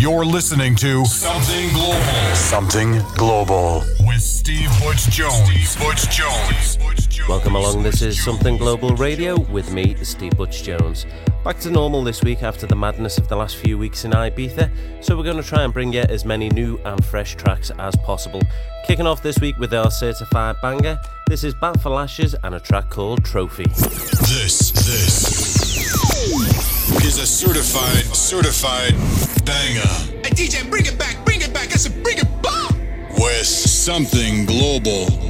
You're listening to Something Global. Something Global with Steve Butch Jones. Steve Butch Jones. Welcome along. This is Something Global Radio with me, Steve Butch Jones. Back to normal this week after the madness of the last few weeks in Ibiza, so we're going to try and bring you as many new and fresh tracks as possible. Kicking off this week with our certified banger, this is Bat for Lashes and a track called Trophy. This, this is a certified, certified banger. Hey DJ, bring it back, bring it back. I said bring it back. With something global.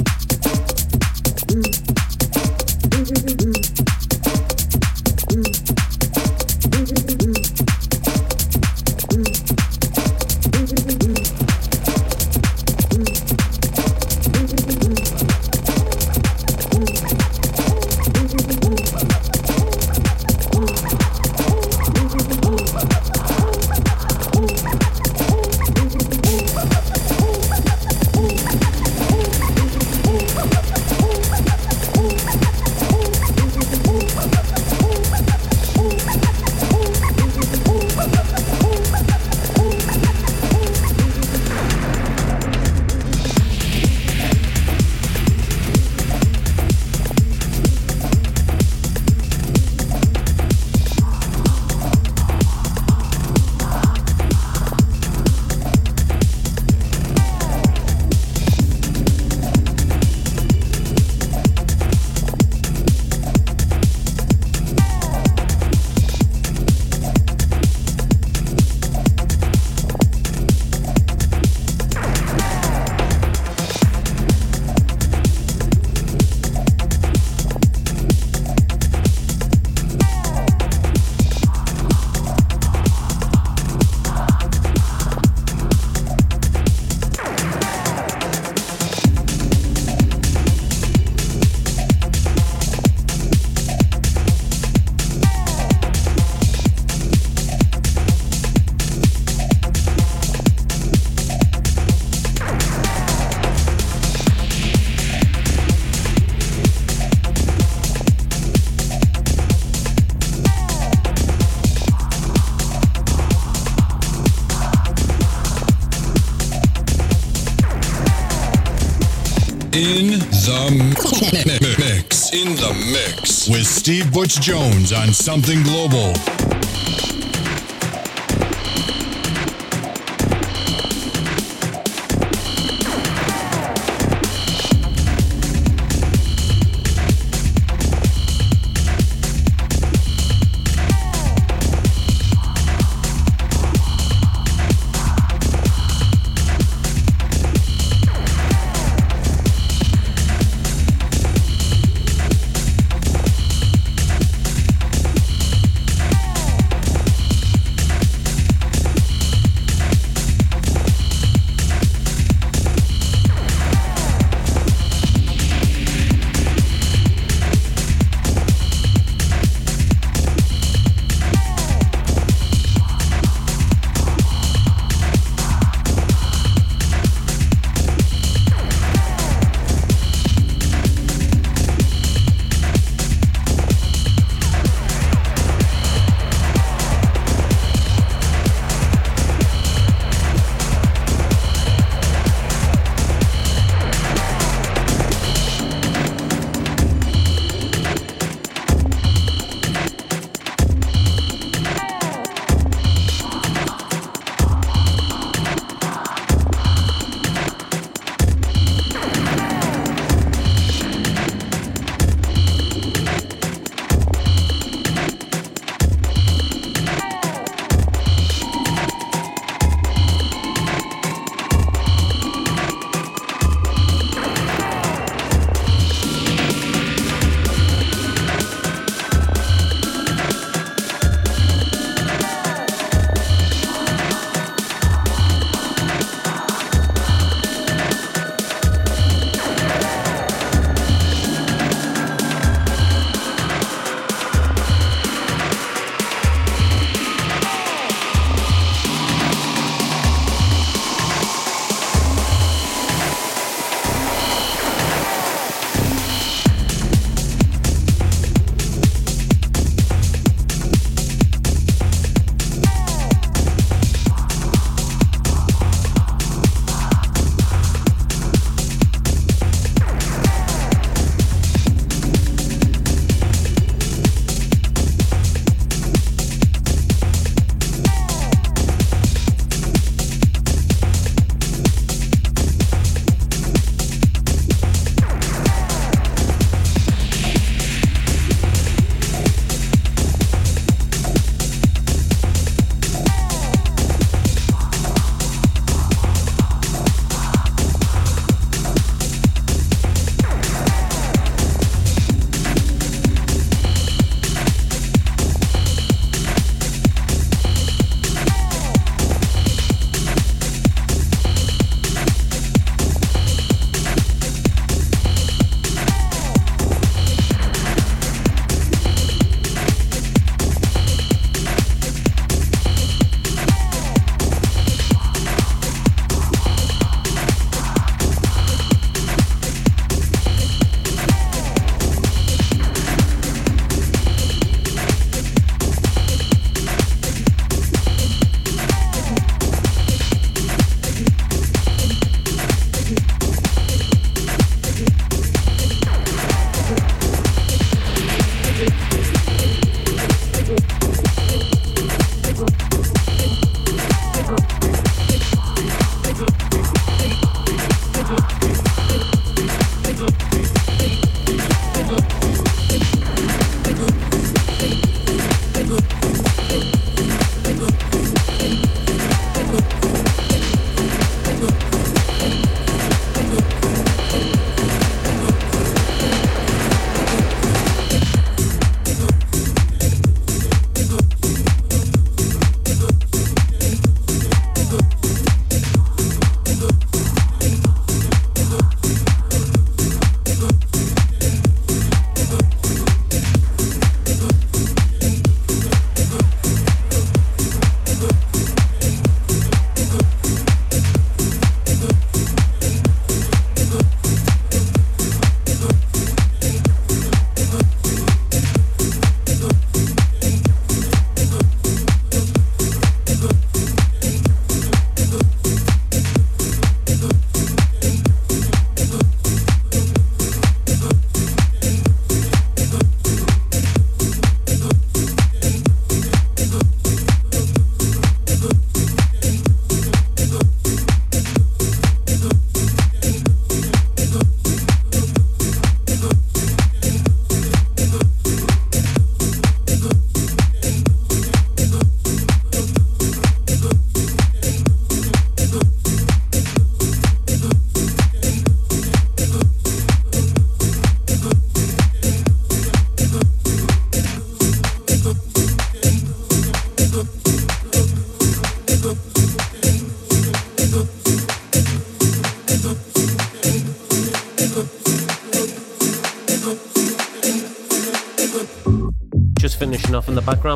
in the mix. In the mix with Steve Butch Jones on Something Global.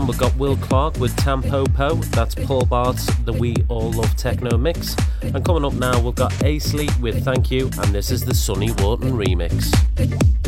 We've got Will Clark with Tampopo. That's Paul Bart's The We All Love Techno mix. And coming up now, we've got Aisley with Thank You, and this is the Sunny Wharton remix.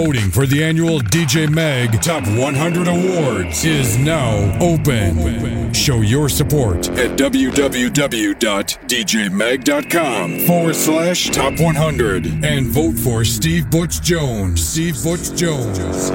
Voting for the annual DJ Mag Top 100 Awards is now open. Show your support at www.djmag.com forward slash top 100 and vote for Steve Butch Jones. Steve Butch Jones.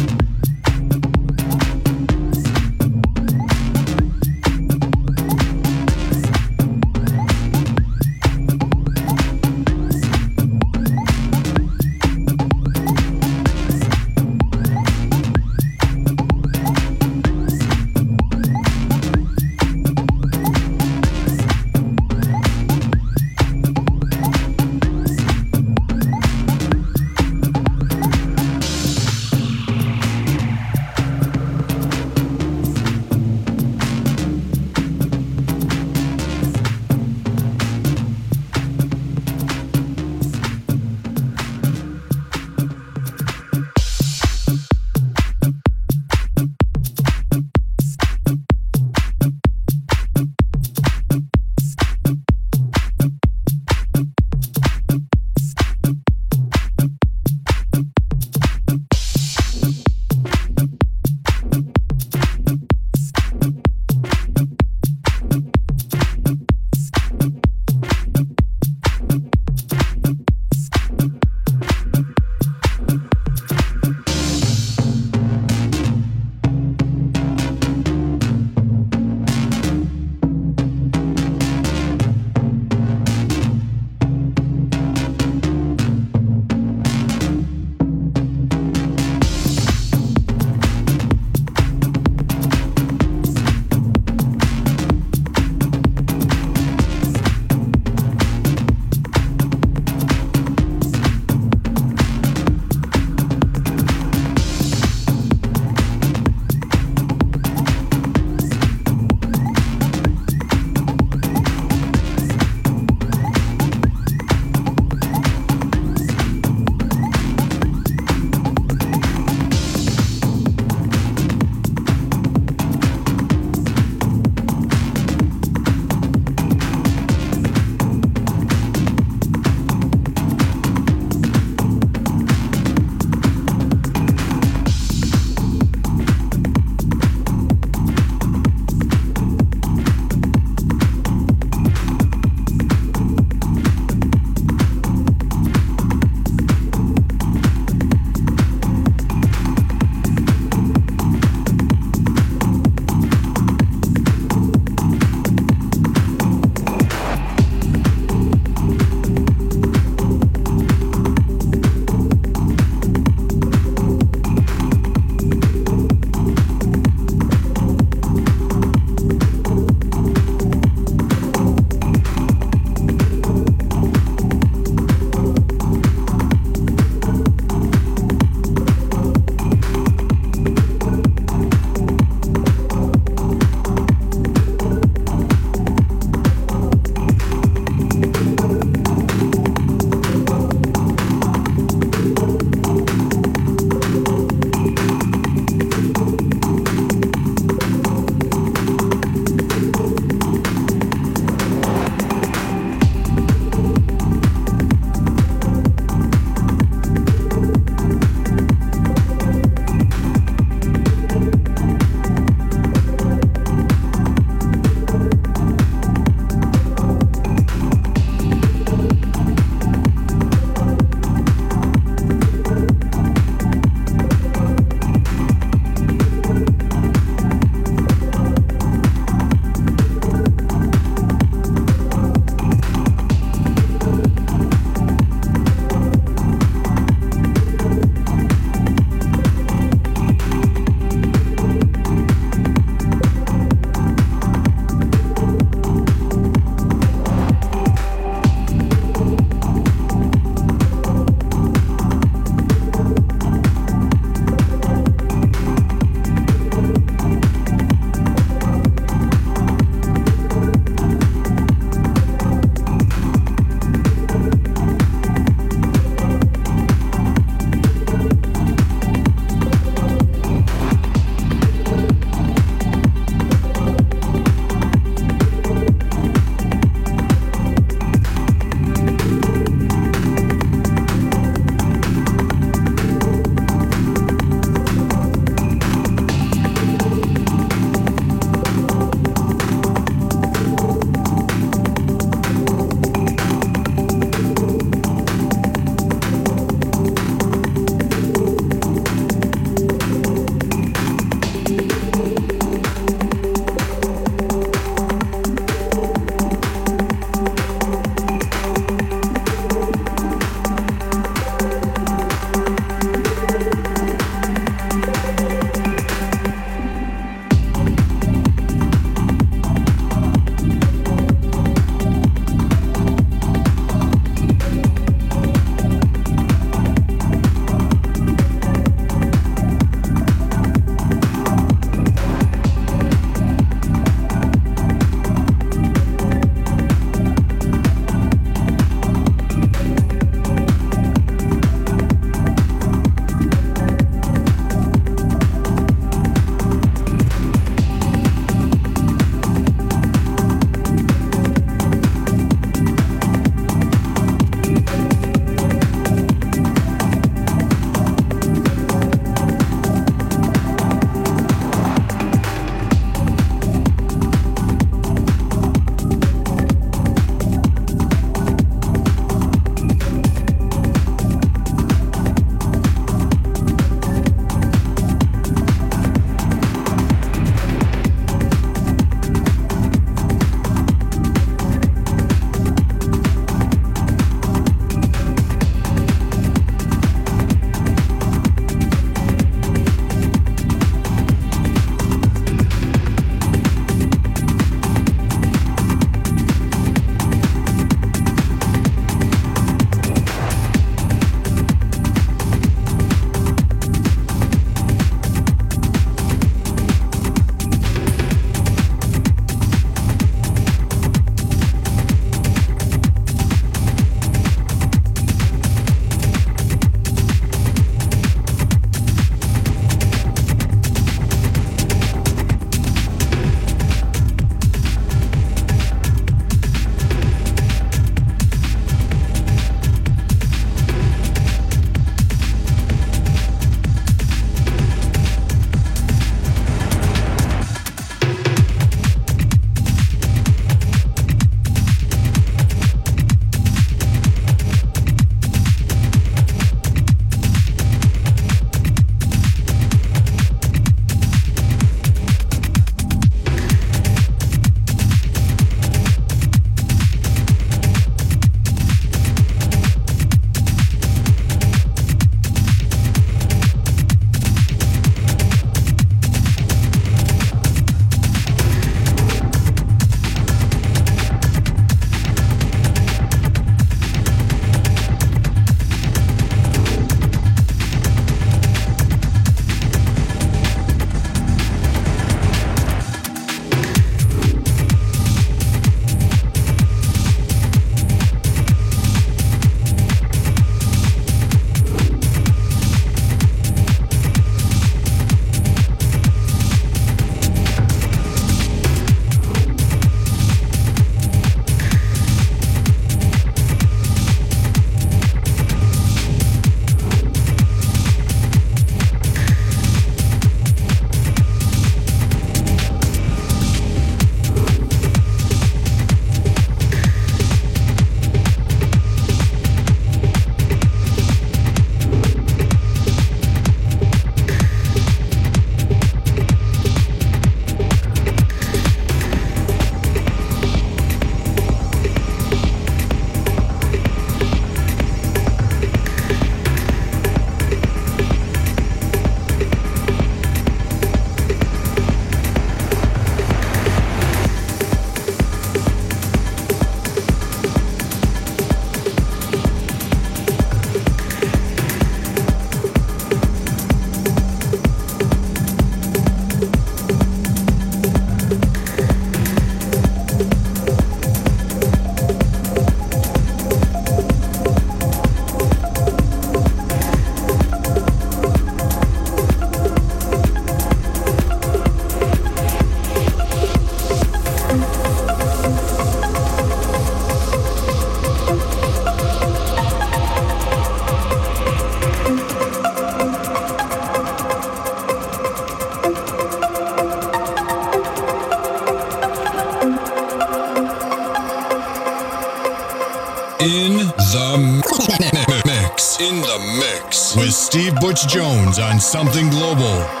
Butch Jones on Something Global.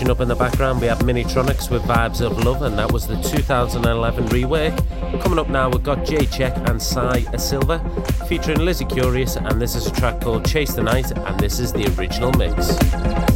Finishing up in the background, we have Minitronics with Vibes of Love, and that was the 2011 rework. Coming up now, we've got Jay Check and Sai Silva featuring Lizzie Curious, and this is a track called Chase the Night, and this is the original mix.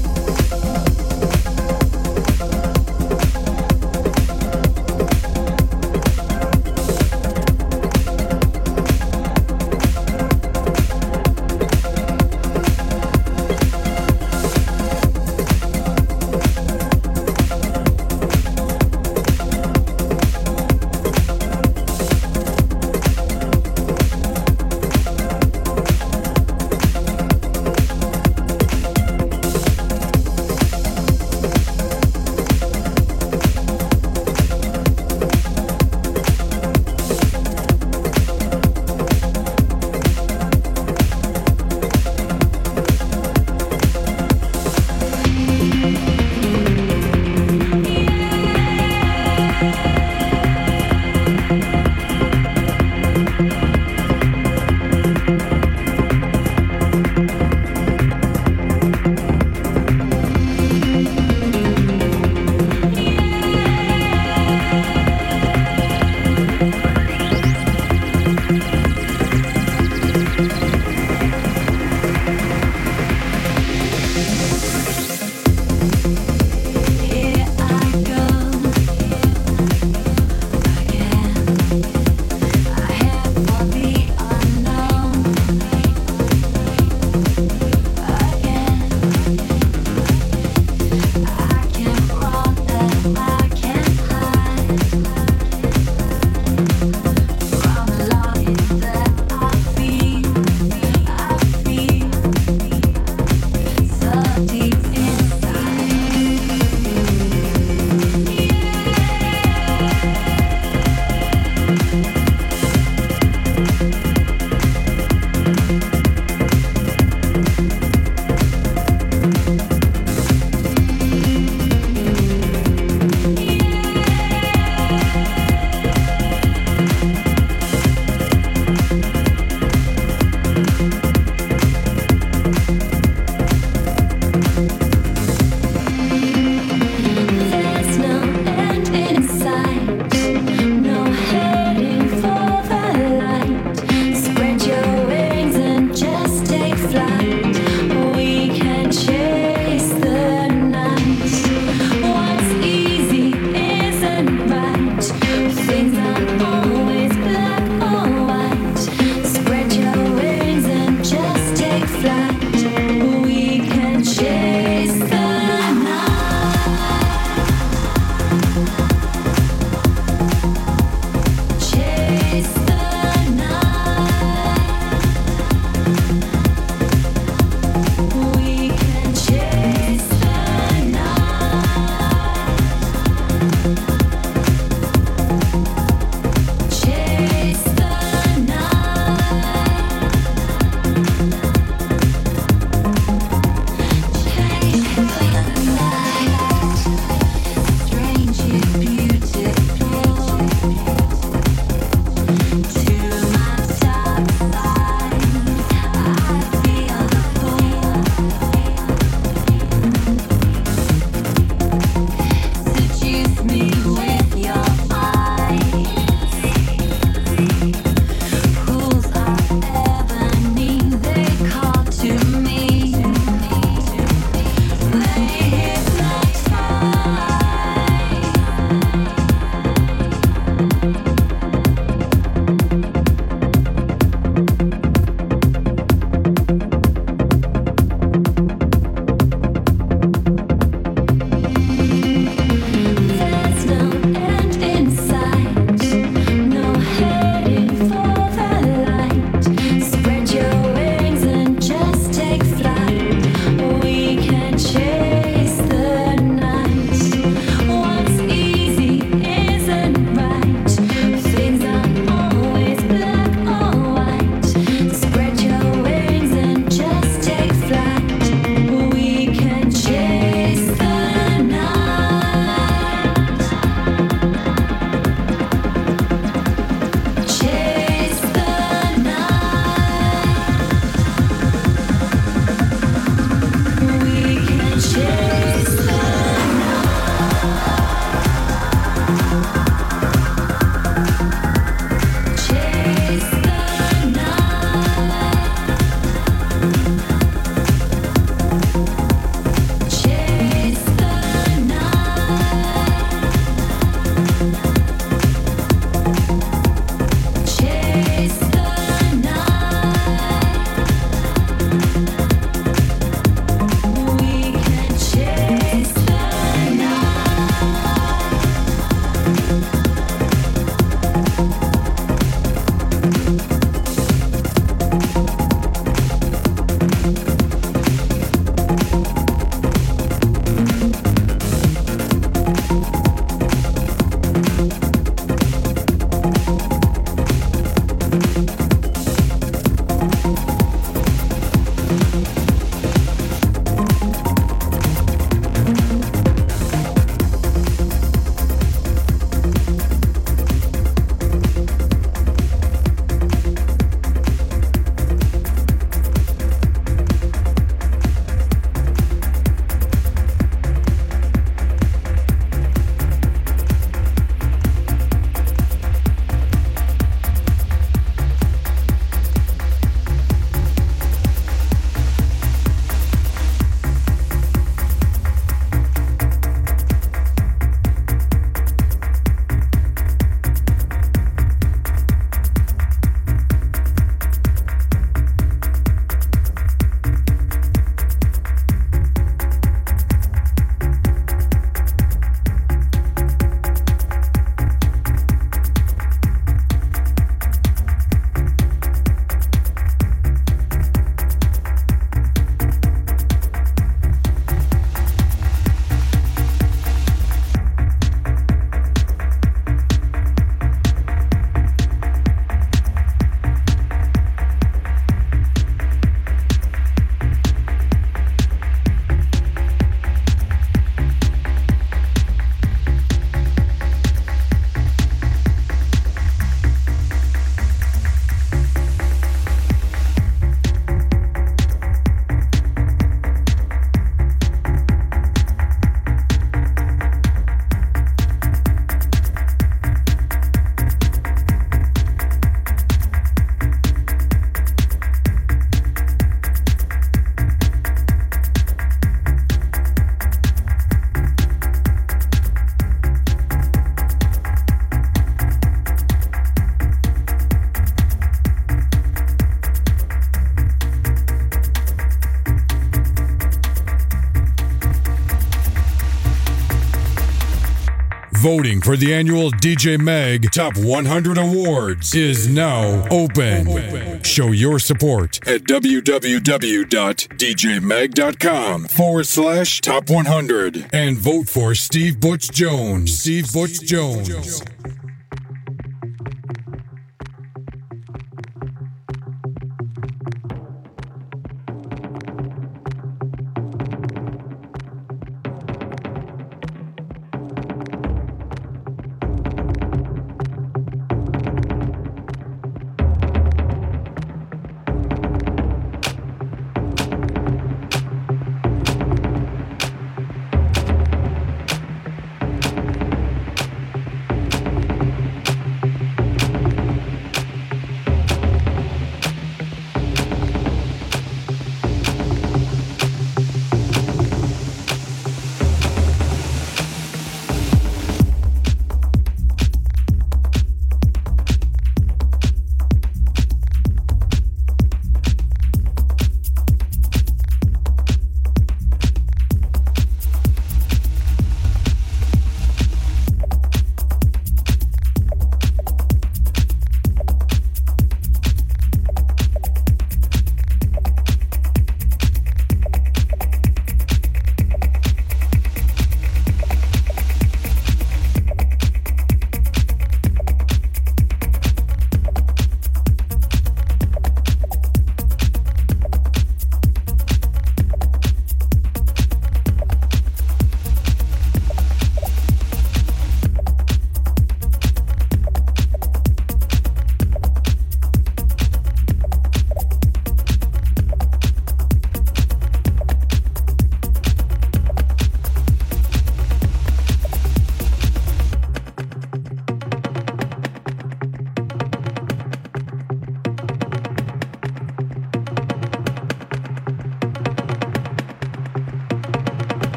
Voting for the annual DJ Mag Top 100 Awards is now open. Show your support at www.djmag.com forward slash top 100 and vote for Steve Butch Jones. Steve Butch Jones.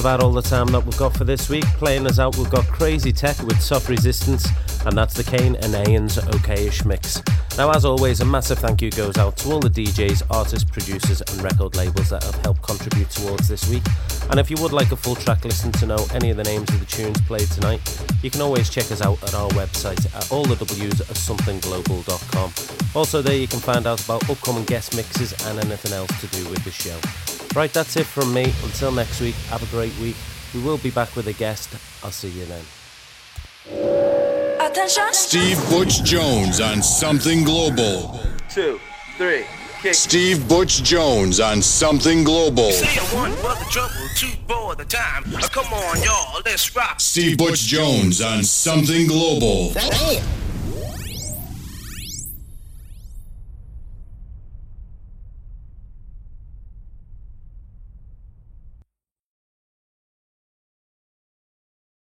About all the time that we've got for this week. Playing us out, we've got Crazy Tech with Soft Resistance, and that's the Kane and Ayan's Okayish mix. Now, as always, a massive thank you goes out to all the DJs, artists, producers, and record labels that have helped contribute towards this week. And if you would like a full track listen to know any of the names of the tunes played tonight, you can always check us out at our website at all the W's at somethingglobal.com. Also, there you can find out about upcoming guest mixes and anything else to do with the show. Right, that's it from me. Until next week, have a great week. We will be back with a guest. I'll see you then. Attention. Steve Butch Jones on Something Global. Two, three, kick. Steve Butch Jones on Something Global. Say a one for the trouble, two for the time. Come on, y'all, let's rock. Steve Butch Jones on Something Global. Damn.